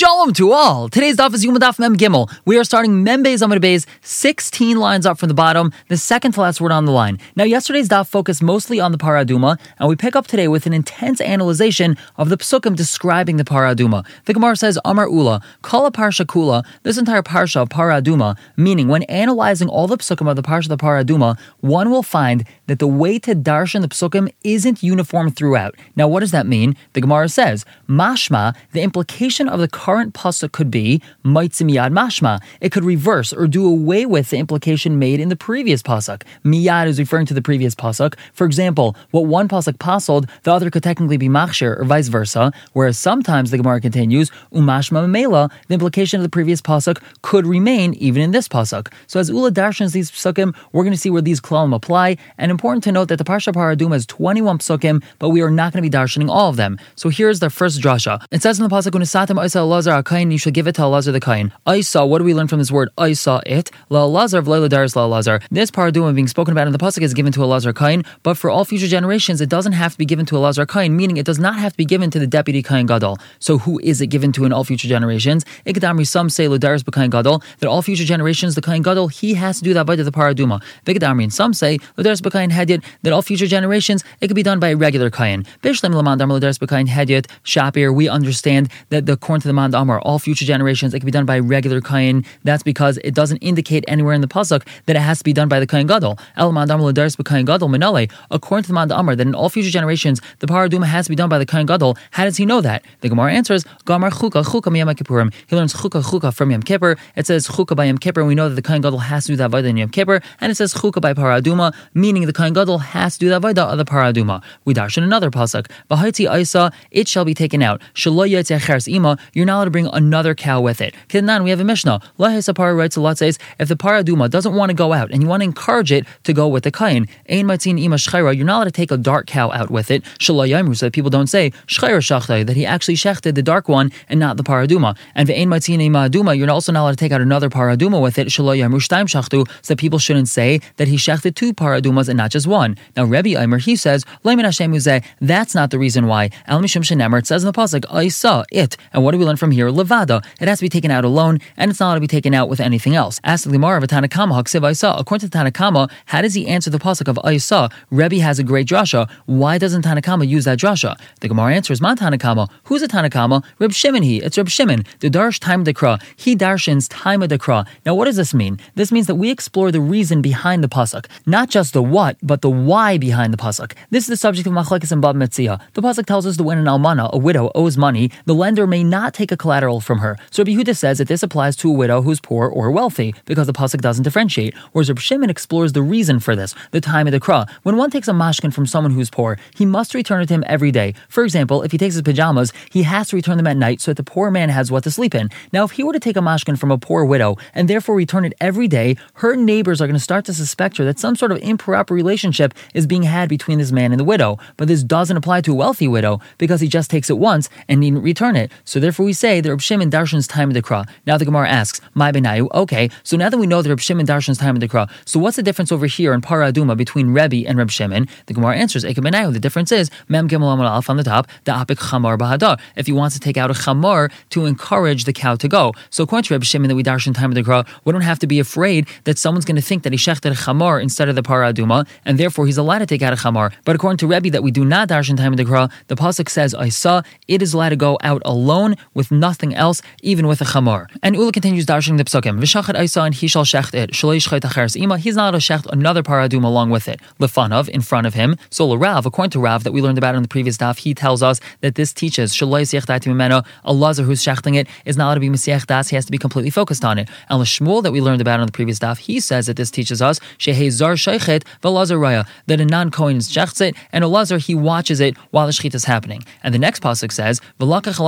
Shalom to all. Today's daf is Yoma daf Mem Gimel. We are starting Mem Beis Amud Beis, 16 lines up from the bottom, the second to last word on the line. Now, yesterday's daf focused mostly on the Paraduma, and we pick up today with an intense analyzation of the psukim describing the Paraduma. The Gemara says, Amar Ula, Kala Parsha Kula, this entire Parsha of Paraduma, meaning when analyzing all the psukim of the Parsha of the Paraduma, one will find that the way to darshan the psukim isn't uniform throughout. Now, what does that mean? The Gemara says, Mashma, the implication of the current pasuk could be maitzim miyad mashma. It could reverse or do away with the implication made in the previous pasuk. Miyad is referring to the previous pasuk. For example, what one pasuk pasold, the other could technically be machshir or vice versa. Whereas sometimes the Gemara continues umashma mela, the implication of the previous pasuk could remain even in this pasuk. So as Ula darshans these psukim, we're going to see where these klalim apply. And important to note that the parsha paraduma has 21 psukim, but we are not going to be darshaning all of them. So here's the first drasha. It says in the pasuk unesatim Elazar Akain, you should give it to Elazar the Kain. I saw, what do we learn from this word? I saw it. La Elazar v'la Daris La Elazar. This paraduma being spoken about in the pasuk is given to Elazar Kain, but for all future generations, it doesn't have to be given to Elazar Kain, meaning it does not have to be given to the deputy Kain Gadol. So who is it given to in all future generations? Ikadamri, some say Ladaris B'Kain Gadol, that all future generations, the Kain Gadol, he has to do that by the paraduma. Vikadamri, some say Ladaris B'Kain Hedyot, that all future generations, it could be done by a regular Kain. Bishlim Lamandam Ladaris B'Kain Hedyot, Shapir, we understand that the according to the Amar, all future generations, it could be done by regular Kain. That's because it doesn't indicate anywhere in the Pasuk that it has to be done by the Kain Gadol. El Mand Amar Ladaris B'Kain Gadol Minale, according to the Amar, that in all future generations, the Paraduma has to be done by the Kain Gadol. How does he know that? The Gemara answers, Gamar Chuka, Chuka Miyam Kippurim. He learns Chuka, Chuka from Yom Kippur. It says Chuka by Yom Kippur. We know that the Kain Gadol has to do that Vada in Yom Kippur. And it says Chuka by Paraduma, meaning the Kain Gadol has to do that Vada of the Paraduma. We dash in another Pasuk. Bahaiti Isa, it shall be taken out. Ima, you're not allowed to bring another cow with it. Kedan, we have a Mishnah. Lahesapara writes a lot says, if the Paraduma doesn't want to go out and you want to encourage it to go with the Kain, Ein Matzin Ima Shchaira, you're not allowed to take a dark cow out with it. Shalayamru, so that people don't say Shchaira Shachtai, that he actually shechted the dark one and not the Paraduma. And Ve'ein Matzin Ima Aduma, you're also not allowed to take out another Paraduma with it. Shalayamru Shtaim Shachtu, so that people shouldn't say that he shechted two Paradumas and not just one. Now Rebbe Eimer, he says, that's not the reason why. Al Mishum Shenemer, it says in the Pasuk, I saw it. And what do we learn from here? Levada. It has to be taken out alone, and it's not to be taken out with anything else. Ask the Gemara of Tanakama, Haksiv I saw. According to Tanakama, how does he answer the pasuk of I saw? Rebbe has a great drasha. Why doesn't Tanakama use that drasha? The Gemara answers, Man Tanakama. Who's a Tanakama? Reb Shimon he. It's Reb Shimon. The Darsh time of the Kra. He darshins time of the Kra. Now what does this mean? This means that we explore the reason behind the pasuk. Not just the what, but the why behind the pasuk. This is the subject of Machlekes and Bava Metzia. The pasuk tells us that when an almana, a widow, owes money, the lender may not take a collateral from her. So Yehuda says that this applies to a widow who's poor or wealthy because the pasuk doesn't differentiate. Whereas Rabbi Shimon explores the reason for this, the time of the kra. When one takes a mashkin from someone who's poor, he must return it to him every day. For example, if he takes his pajamas, he has to return them at night so that the poor man has what to sleep in. Now, if he were to take a mashkin from a poor widow and therefore return it every day, her neighbors are going to start to suspect her that some sort of improper relationship is being had between this man and the widow. But this doesn't apply to a wealthy widow because he just takes it once and needn't return it. So therefore, we say that Reb Shimon darshan's time of the kra. Now the Gemara asks, "My benayu." Okay, so now that we know that Reb Shimon darshan's time of the kra, so what's the difference over here in Paraduma between Rebbe and Reb Shimon? The Gemara answers, "Eke benayu." The difference is Mem Gimel Amar Alf on the top, the apik chamar bahadar. If he wants to take out a chamar to encourage the cow to go, so according to Reb Shimon that we darshan time of the kra, we don't have to be afraid that someone's going to think that he shechted a chamar instead of the Paraduma, and therefore he's allowed to take out a chamar. But according to Rebbe that we do not darshan time of the kra, the pasuk says, "I saw." It is allowed to go out alone with nothing else, even with a chamar. And Ula continues darshan the psukim. V'shachat Isa and he shall shecht it. Shalei shchet ima. He's not allowed to shecht another paradum along with it. Lefanav in front of him. So Rav, according to Rav that we learned about in the previous daf, he tells us that this teaches Shalei siech mimeno. A lazar who's shechting it is not allowed to be mesiach das. He has to be completely focused on it. And Shmuel that we learned about in the previous daf, he says that this teaches us shehei zar sheichet raya that a non kohen shechts it and a lazar he watches it while the shechit is happening. And the next pasuk says v'lakach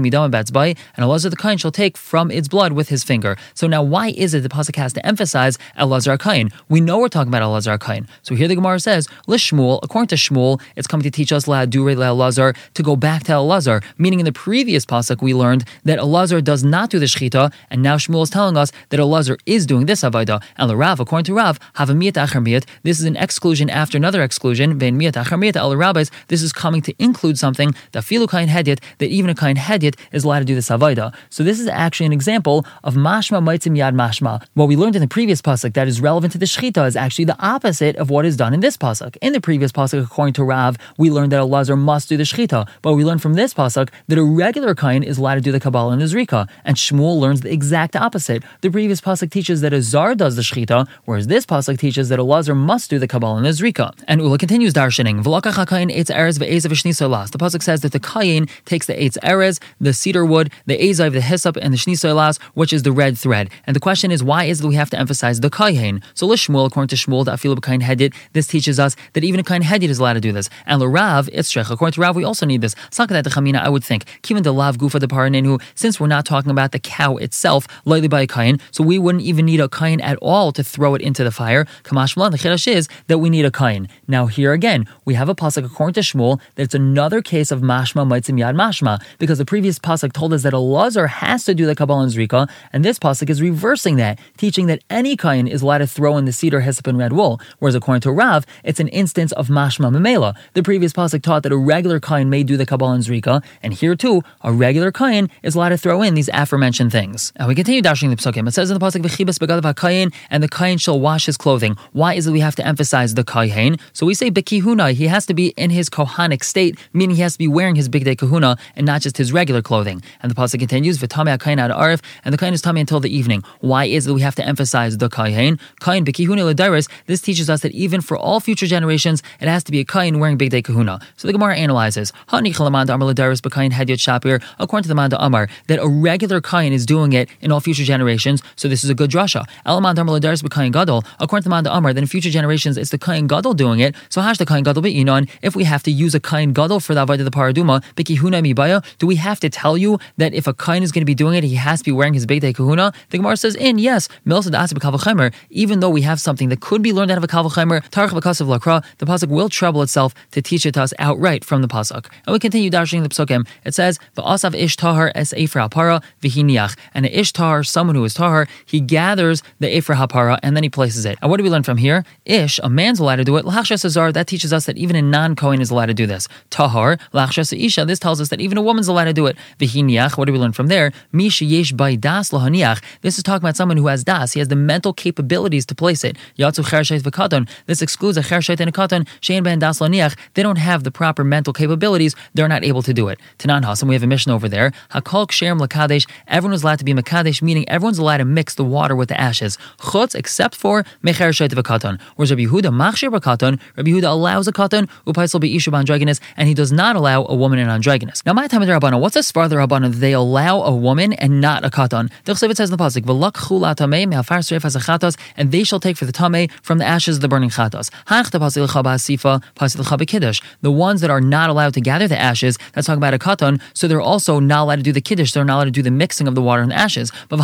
midam and a lazar the kain shall take from its blood with his finger. So now, why is it the pasuk has to emphasize Elazar Kain? We know we're talking about Elazar Kain. So here the Gemara says, Lishmuel, according to Shmuel, it's coming to teach us La Dure Elazar to go back to Elazar, meaning in the previous pasuk we learned that Elazar does not do the shechita, and now Shmuel is telling us that Elazar is doing this avodah. And the Rav, according to Rav, have a miyat achar miyat. This is an exclusion after another exclusion. This is coming to include something that even a kain hedyet is allowed to do the savaida. So this is actually an example of mashma maitzim yad mashma. What we learned in the previous pasuk that is relevant to the shechita is actually the opposite of what is done in this pasuk. In the previous pasuk, according to Rav, we learned that a lazar must do the shechita, but we learned from this pasuk that a regular kain is allowed to do the kabbalah and the zrika, and Shmuel learns the exact opposite. The previous pasuk teaches that a zar does the shechita, whereas this pasuk teaches that a lazar must do the kabbalah and the zrika. And Ula continues darshaning. The pasuk says that the kain takes the eitz erez, the cedar wood, the ezav, the hyssop, and the shnisolas, which is the red thread. And the question is, why is it we have to emphasize the kain? So Lishmuel, according to Shmuel, the afilu kain hedit, this teaches us that even a kain hedit is allowed to do this. And Rav, Itzrech, according to Rav, we also need this. Sakadat chamina, I would think, kivan the lav gufa the paranenu, since we're not talking about the cow itself, lightly by a kain, so we wouldn't even need a kain at all to throw it into the fire. Kamash the chiddush is that we need a kain. Now here again, we have a pasuk according to Shmuel that it's another case of mashma maitzim yad mashma because the previous pasuk told us that a lazar has to do the kabbalah and zrika, and this pasuk is reversing that, teaching that any kain is allowed to throw in the cedar, hyssop, and red wool. Whereas according to Rav, it's an instance of mashma memela. The previous pasuk taught that a regular kain may do the kabbalah and zrika, and here too, a regular kain is allowed to throw in these aforementioned things. Now we continue dashing the psukim. It says in the pasuk begadav and the kain shall wash his clothing. Why is it we have to emphasize the kain? So we say bekihuna, he has to be in his kohanic state, meaning he has to be wearing his big day kahuna and not just his regular clothing. And the pasuk continues, "V'tamei kain ad arif," and the kain is tummy until the evening. Why is it we have to emphasize the kain? Kain bekihuna lediris. This teaches us that even for all future generations, it has to be a kain wearing big day kahuna. So the Gemara analyzes, "Hani chalamanda amar lediris b'kain hedyot shapir." According to the Manda Amar, that a regular kain is doing it in all future generations. So this is a good drasha. Elamand amar lediris b'kain gadol. According to the Manda Amar, then future generations it's the kain gadol doing it. So hash the kain gadol be'inon. If we have to use a kain gadol for the avodah the paraduma, bekihuna mibaya, do we have to tell you that if a kain is going to be doing it, he has to be wearing his day kahuna? The Gemara says in yes, even though we have something that could be learned out of a kalvachimer, tarach b'kasav lakra, the pasuk will trouble itself to teach it to us outright from the pasuk. And we continue dashing the psukim. It says va'asav ish tahar es efer hapara v'hiniach, and an ish tahar, someone who is tahar, he gathers the efer hapara and then he places it. And what do we learn from here? Ish, a man's allowed to do it. Lachshas azar, that teaches us that even a non-kohen is allowed to do this. Tahar, lachshas isha, this tells us that even a woman's allowed to do it. V'hiniach, what do we learn from there? Misha yesh by das lahaniach. This is talking about someone who has das. He has the mental capabilities to place it. Yatsu chershait v'katan. This excludes a chershait and a katan. Shein ben das lahaniach. They don't have the proper mental capabilities. They're not able to do it. Tanan Hasan, we have a mission over there. Hakol ksherim lakadesh. Everyone is allowed to be makadesh, meaning everyone's allowed to mix the water with the ashes. Chutz, except for mecher shait. Whereas Rabbi Yehuda machshir v'katan. Rabbi Yehuda allows a katan upaisel be'ishu androgynous, and he does not allow a woman in androgynous. Now, my time Rabbana, what's as far the Rabbana? They allow a woman and not a katan. The Chsevet says in the pasuk, "V'lakchu latamei me'afar sreif chatas," and they shall take for the tamei from the ashes of the burning chatas. Hanch pasil sifa, pasil kiddush. The ones that are not allowed to gather the ashes, that's talking about a katan, so they're also not allowed to do the kiddush. They're not allowed to do the mixing of the water and the ashes. But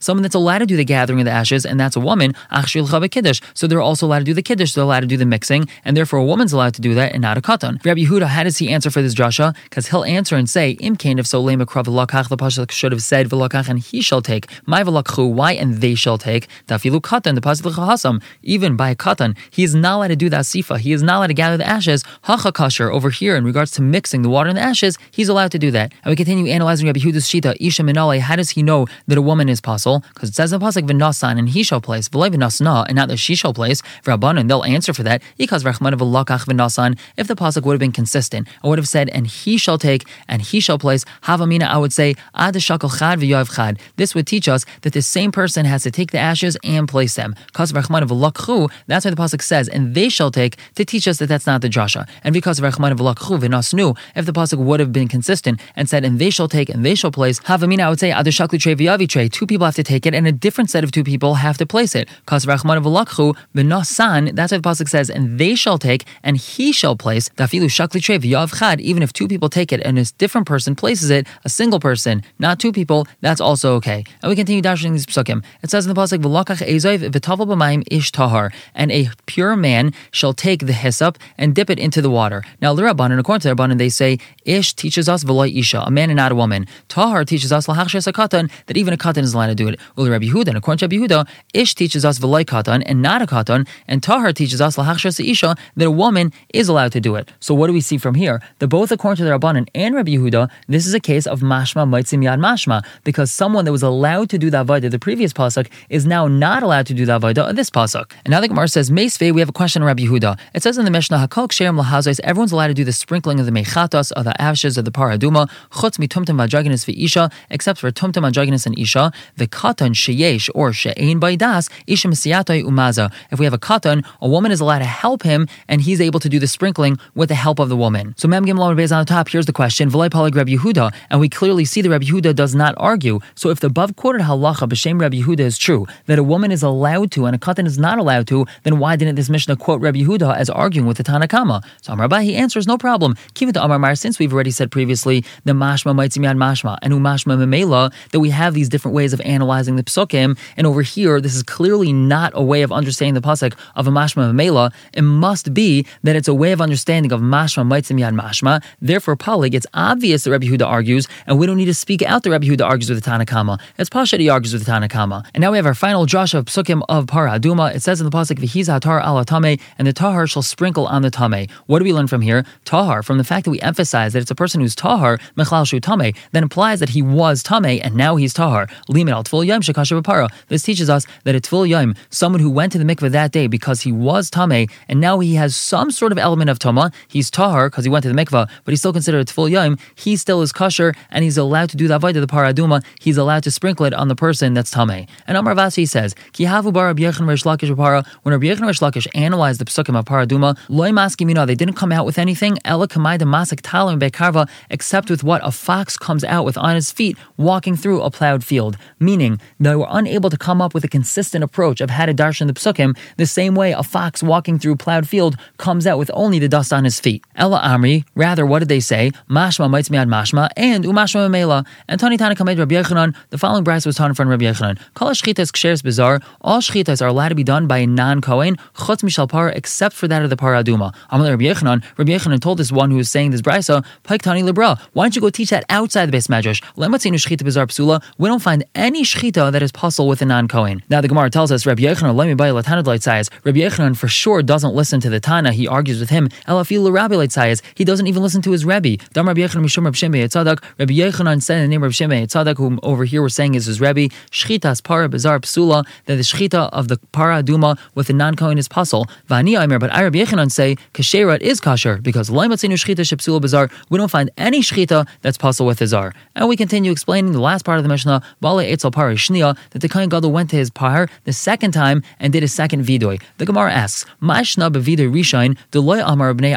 someone that's allowed to do the gathering of the ashes, and that's a woman, achshri kiddush. So they're also allowed to do the kiddush. They're allowed to do the mixing, and therefore a woman's allowed to do that and not a katan. Rabbi Yehuda, how does he answer for this drasha? Because he'll answer and say, Imkain, if so, lema krav v'lakach, the pasuk should have said v'lakach, and he shall take. My v'lakchu, why and they shall take. Dafilu katan, the pasuk even by a katan, he is not allowed to do that sifa. He is not allowed to gather the ashes. Hacha kasher, over here, in regards to mixing the water and the ashes, he's allowed to do that. And we continue analyzing Rabbi Yehuda's shita, Isha minale, how does he know that a woman is pasul? Because it says in the pasuk v'nasan, and he shall place, v'lei v'nasna, and not that she shall place, v'rabbanan, they'll answer for that. Because v'rachman v'lakach v'nasan, if the pasuk would have been consistent, I would have said, and he shall take, and he shall place. Havamina, I would say, ad chad chad. This would teach us that the same person has to take the ashes and place them. Because v'rachman v'lakchu, that's why the pasuk says, and they shall take, to teach us that that's not the drasha. And because of v'rachman v'lakchu v'nasnu, if the pasuk would have been consistent and said, and they shall take, and they shall place, havamina, I would say, ad shakli tre. Two people have to take it, and a different set of two people have to place it. Because v'rachman v'lakchu v'nasan, that's why the pasuk says, and they shall take, and he shall place. Shakli. Even if two people take it and a different person places it, a single person, not two people, that's also okay. And we continue dashing these psukim. It says in the pasuk, "V'lakach ezayv v'tavel b'mayim ish tahar," and a pure man shall take the hyssop and dip it into the water. Now, l'rabbanan, according to the rabbanan, they say ish teaches us v'loy isha, a man and not a woman. Tahar teaches us katan that even a katan is allowed to do it. Rabbi Yehuda, according to Rabbi Yehuda, ish teaches us v'loy katan and not a katan, and tahar teaches us lahachshes isha that a woman is allowed to do it. So, what do we see from here? That both according to the rabbanan and Rabbi Yehuda this is a case of mashma maitzim yad mashma, because someone that was allowed to do the Avodah the previous pasuk is now not allowed to do the Avodah of this pasuk. And now the Gemara says, Meisvei, we have a question on Rabbi Yehuda. It says in the Mishnah, Hakol ksherim lahazais, everyone's allowed to do the sprinkling of the mechatos, of the ashes of the paraduma, chutz mitumtum vajaginus v'isha, except for tumtum vajaginus and isha, the katan sheyesh, or she'ein baidas, isha misiyatoi umaza. If we have a katan, a woman is allowed to help him, and he's able to do the sprinkling with the help of the woman. So Mem Gimel on the top, here's the question, V'lai palig Rabbi Yehuda, and we clearly see that Rabbi Yehuda does not argue. So if the above quoted halacha b'shem Rabbi Yehuda is true, that a woman is allowed to and a katan is not allowed to, then why didn't this Mishnah quote Rabbi Yehuda as arguing with the Tanakama? So Amar he answers, no problem. Kiva to Amar Mar, since we've already said previously, the mashma maitzim yad mashma, and umashma memela, that we have these different ways of analyzing the psukim, and over here, this is clearly not a way of understanding the pasuk of a mashma memela. It must be that it's a way of understanding of mashma maitzim yad mashma. Therefore, Polig, it's obvious that Rabbi Huda argues, and we don't need to speak out that Rabbi Huda argues with the Tanakama. It's Pasha he argues with the Tanakama. And now we have our final Josh of psukim of Para Aduma. It says in the pasuk, "V'hiza tar ala tame," and the tahar shall sprinkle on the tame. What do we learn from here? Tahar, from the fact that we emphasize that it's a person who's tahar, mechlal shu tame, then implies that he was tame and now he's tahar. Limit al tfil yom shekasha. This teaches us that it's tfil yom, someone who went to the mikveh that day because he was tame and now he has some sort of element of tama. He's tahar because he went to the mikveh, but he's still considered tfil yom. He still is kosher and he's allowed to do the avodah the paraduma. He's allowed to sprinkle it on the person that's tame. And Amar Vasi says, Ki havu bar Rabbi Yechon Rish para. When Rabbi Yechon Rish Lakish analyzed the psukim of paraduma, loy maskimina, they didn't come out with anything. Ela kamai de masak talim bekarva, except with what a fox comes out with on his feet walking through a plowed field. Meaning they were unable to come up with a consistent approach of how to darshan the psukim the same way a fox walking through plowed field comes out with only the dust on his feet. Ella Amri, rather, what did they say? Mashma might miad mashma and umashma mela. And Tani Tana Kamed Rabbi Yechanan, the following brass was taught in front of Rabbi Yechanan. Kol shchitas ksheres bizarre. All shchitas are allowed to be done by a non-kohen, chutz mishal par, except for that of the paraduma. Amal Rabbi Yechanan, Rabbi Yechanan told this one who was saying this brisa, Paik Tani Libra, why don't you go teach that outside the base medrash? Lematzinu shchita bizarre psula. We don't find any shchita that is possible with a non-kohen. Now the Gemara tells us Rabbi Yechanan, let me buy light size. Rabbi Yechanan for sure doesn't listen to the Tana. He argues with him. Elafil Rabbi size. He doesn't even listen to his Rebbe. Dam Rabbi Yechanan mishum Rabbi Shimei Tzadok. Rabbi Yechanan said in the name of Shimei Tzadok, whom over here we're saying is his Rebbe. Shchitas para bizarre psula. That the shchita of the para duma with the non-kohen is puzzle. Vani Aimer, but I Rabbi Yechanan say kasherat is kasher because loimatzinu shchita shepsula bizarre. We don't find any shchita that's puzzle with the. And we continue explaining the last part of the Mishnah. Bale etzel para shnia that the kohen gadol went to his par the second time and did a second vidoy. The Gemara asks, bevidoy rishain deloy amar bnei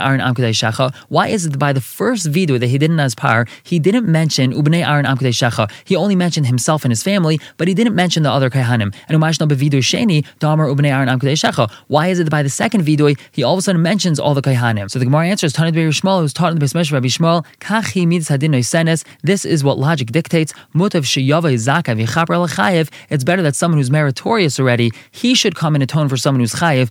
shecha. Why is it by the first vidoy that he did in his par he didn't mention ubnei Aaron amkadei shecha? He only mentioned himself and his family, but he didn't mention the other kaihanim. And umashna bevidoy sheni damar ubnei shecha. Why is it by the second vidoy he all of a sudden mentions all the kaihanim? So the Gemara answers, Tanit Beir Shmuel, who's taught in the Besmesh Rabbi Shmuel, kachi midas hadin senes. This is what logic dictates. Mutav sheyava zaka v'chaper l'chayev. It's better that someone who's meritorious already, he should come and atone for someone who's l'chayev.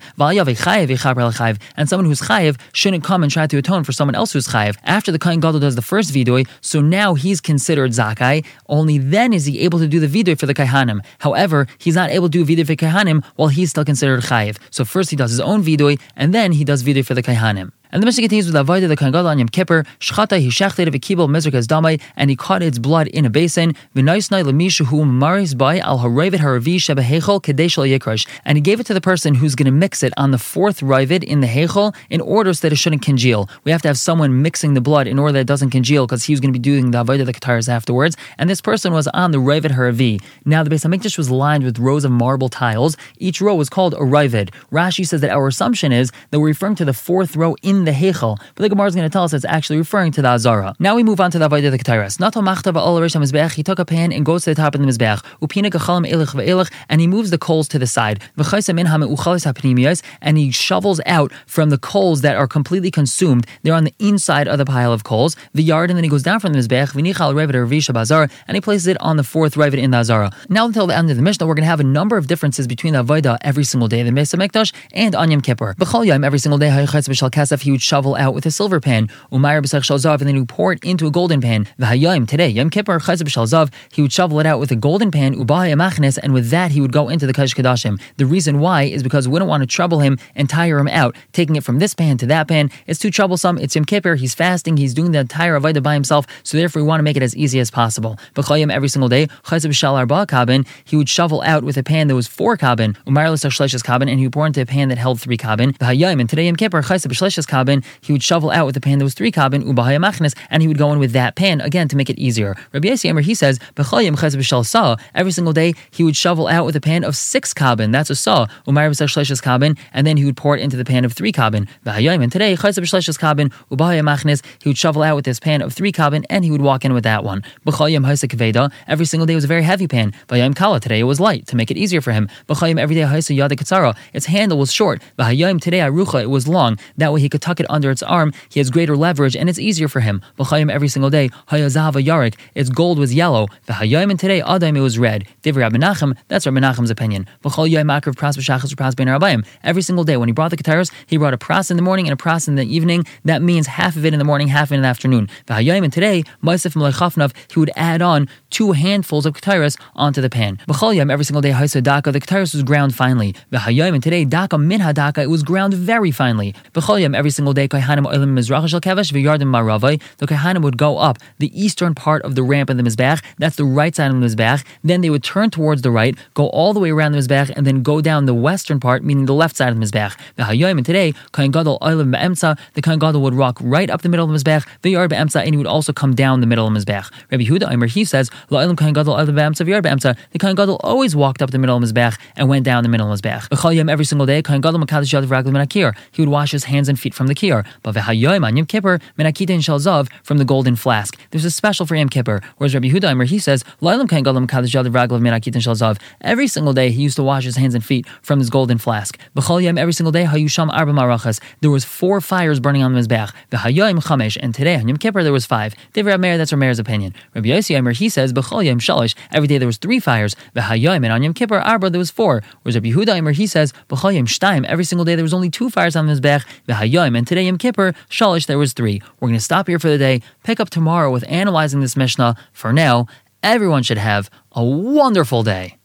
And someone who's chayev shouldn't come and try to atone for someone else who's chayev. After the Kohen Gadol does the first vidoy, so now he's considered zakai. Only then is he able to do the vidoy for the kaihanim. However, he's not able to do vidoy for kaihanim while he's still considered chayev. So first he does his own vidoy, and then he does vidoy for the kaihanim. And the Mishnah continues with Avodah the Kohen on Yom Kippur. Shchata he shechted v'kibel mizrakas damai, and he caught its blood in a basin. V'noisnai lemishu hu maris by al haravid haravi sheba heichel kadeshal yikrash, and he gave it to the person who's going to mix it on the fourth ravid in the heichel in order so that it shouldn't congeal. We have to have someone mixing the blood in order that it doesn't congeal because he was going to be doing the Avodah the Kataras afterwards. And this person was on the ravid haravi. Now the Beis Hamikdash was lined with rows of marble tiles. Each row was called a ravid. Rashi says that our assumption is that we're referring to the fourth row in the Heichel, but the Gemara is going to tell us it's actually referring to the Azara. Now we move on to the Avodah the Ketairas. Natal Machtava Ol Rish Mizbech, he took a pan and goes to the top of the Mizbech. Upina Gachalim Elich Ve'elich, and he moves the coals to the side. V'chaisa Minham Uchalis HaPnimiyas, and he shovels out from the coals that are completely consumed. They're on the inside of the pile of coals. The yard, and then he goes down from the Mizbech, V'nichal Revet Ravisha Bazar, and he places it on the fourth Revet in the Azara. Now until the end of the Mishnah, we're going to have a number of differences between the Avodah every single day, the Mesa Mikdash, and on Yom Kippur. B'chol Yom, every single day, Haychatz B'shal Kasef, he would shovel out with a silver pan. Umayr b'sach shalzav, and then he would pour it into a golden pan. V'hayayim today, Yom Kippur chayz b'shalzav, he would shovel it out with a golden pan. Ubahaya machnes, and with that he would go into the Kodesh Kadashim. The reason why is because we don't want to trouble him and tire him out, taking it from this pan to that pan. It's too troublesome. It's Yom Kippur. He's fasting. He's doing the entire avodah by himself. So therefore, we want to make it as easy as possible. B'chayim every single day, chayz b'shal arba kabin, he would shovel out with a pan that was four kabin. Umayr l'sach shleishes kabin, and he would pour into a pan that held three kabin. V'hayayim, and today Yom Kippur chayz b'shleishes kabin, he would shovel out with a pan that was three kabin. Ubahaya machnes, and he would go in with that pan again to make it easier. Rabbi Yossi he says. Every single day he would shovel out with a pan of six kabin. That's a saw. Umayr b'sach shleishes kabin, and then he would pour it into the pan of three. V'hayayim, and today chayz b'shleishes kabin. Ubahaya machnes, he would shovel out with this pan of three kabin, and he would walk in with that one. Every single day was a very heavy pan. Kala. Today it was light to make it easier for him. Every day. Its handle was short. Today. It was long. That way he could tuck it under its arm. He has greater leverage, and it's easier for him. B'chayim every single day hayazava yarik. Its gold was yellow. V'hayim and today adaim it was red. Divrei Rabbi That's Rabbi opinion. B'chol yom akrav pras. Every single day when he brought the kataras, he brought a pras in the morning and a pras in the evening. That means half of it in the morning, half in the afternoon. V'hayim and today Ma'asif Melechafnav, he would add on two handfuls of kataras onto the pan. B'chol yom every single day daka. The kataras was ground finely. V'hayim and today daka min hadaka. It was ground very finely. B'chol yom every single day kaihanim mizrach shel maravai. The kaihanim would go up the eastern part of the ramp of the mizbech. That's the right side of the mizbech. Then they would turn towards the right, go all the way around the mizbech, and then go down the western part, meaning the left side of the mizbech. The hayoim and today kain gadol oilim be'emtza. The kain gadol would walk right up the middle of the mizbech. V'yar be'emtza, and he would also come down the middle of the mizbech. Rabbi Huda Aimer he says gadol be'emtza be'emtza. The kain gadol always walked up the middle of the mizbech and went down the middle of the mizbech. Every single day kain gadol makadosh yadav raglim menakir. He would wash his hands and feet from the menakita and shalzav from the golden flask. There's a special for Yom Kippur. Whereas Rabbi Huda he says. Every single day he used to wash his hands and feet from this golden flask. Every single day. There was four fires burning on the chamesh. And today on Yom Kippur there was five. David Rav Meir, that's Rav opinion. Rabbi Yossi Aimer he says shalish. Every day there was three fires. And on Yom Kippur arba there was four. Whereas Rabbi Aimer he says. Every single day there was only two fires on the. V'hayoim and today Yom Kippur shalish there was three. We're going to stop here for the day. Pick up tomorrow with analyzing this Mishnah. For now, everyone should have a wonderful day.